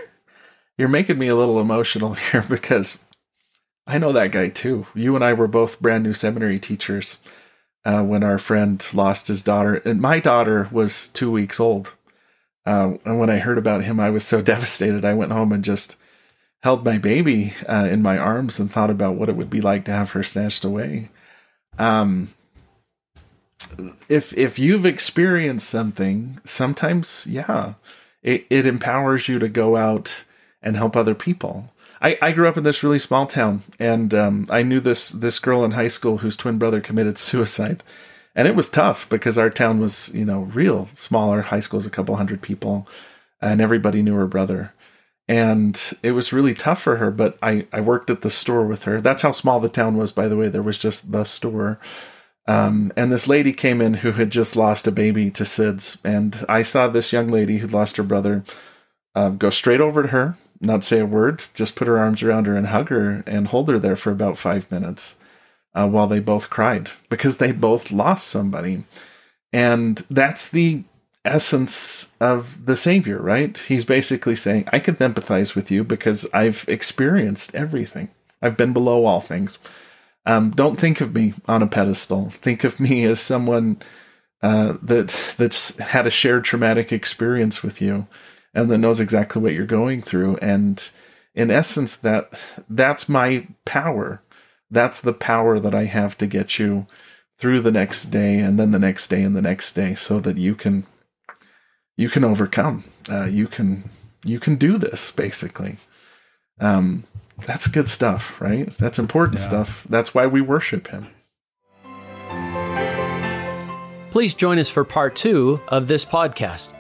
Speaker 3: you're making me a little emotional here because I know that guy too. You and I were both brand new seminary teachers uh, when our friend lost his daughter, and my daughter was two weeks old. Uh, and when I heard about him, I was so devastated. I went home and just held my baby uh, in my arms and thought about what it would be like to have her snatched away. Um, if if you've experienced something, sometimes yeah, it, it empowers you to go out and help other people. I, I grew up in this really small town, and um, I knew this this girl in high school whose twin brother committed suicide, and it was tough because our town was you know real smaller. High school is a couple hundred people, and everybody knew her brother, and it was really tough for her. But I I worked at the store with her. That's how small the town was, by the way. There was just the store. Um, and this lady came in who had just lost a baby to SIDS. And I saw this young lady who'd lost her brother uh, go straight over to her, not say a word, just put her arms around her and hug her and hold her there for about five minutes uh, while they both cried because they both lost somebody. And that's the essence of the Savior, right? He's basically saying, I can empathize with you because I've experienced everything, I've been below all things. Um, don't think of me on a pedestal. Think of me as someone uh, that that's had a shared traumatic experience with you, and that knows exactly what you're going through. And in essence, that that's my power. That's the power that I have to get you through the next day, and then the next day, and the next day, so that you can you can overcome. Uh, you can you can do this basically. Um, that's good stuff, right? That's important stuff. That's why we worship him.
Speaker 2: Please join us for part two of this podcast.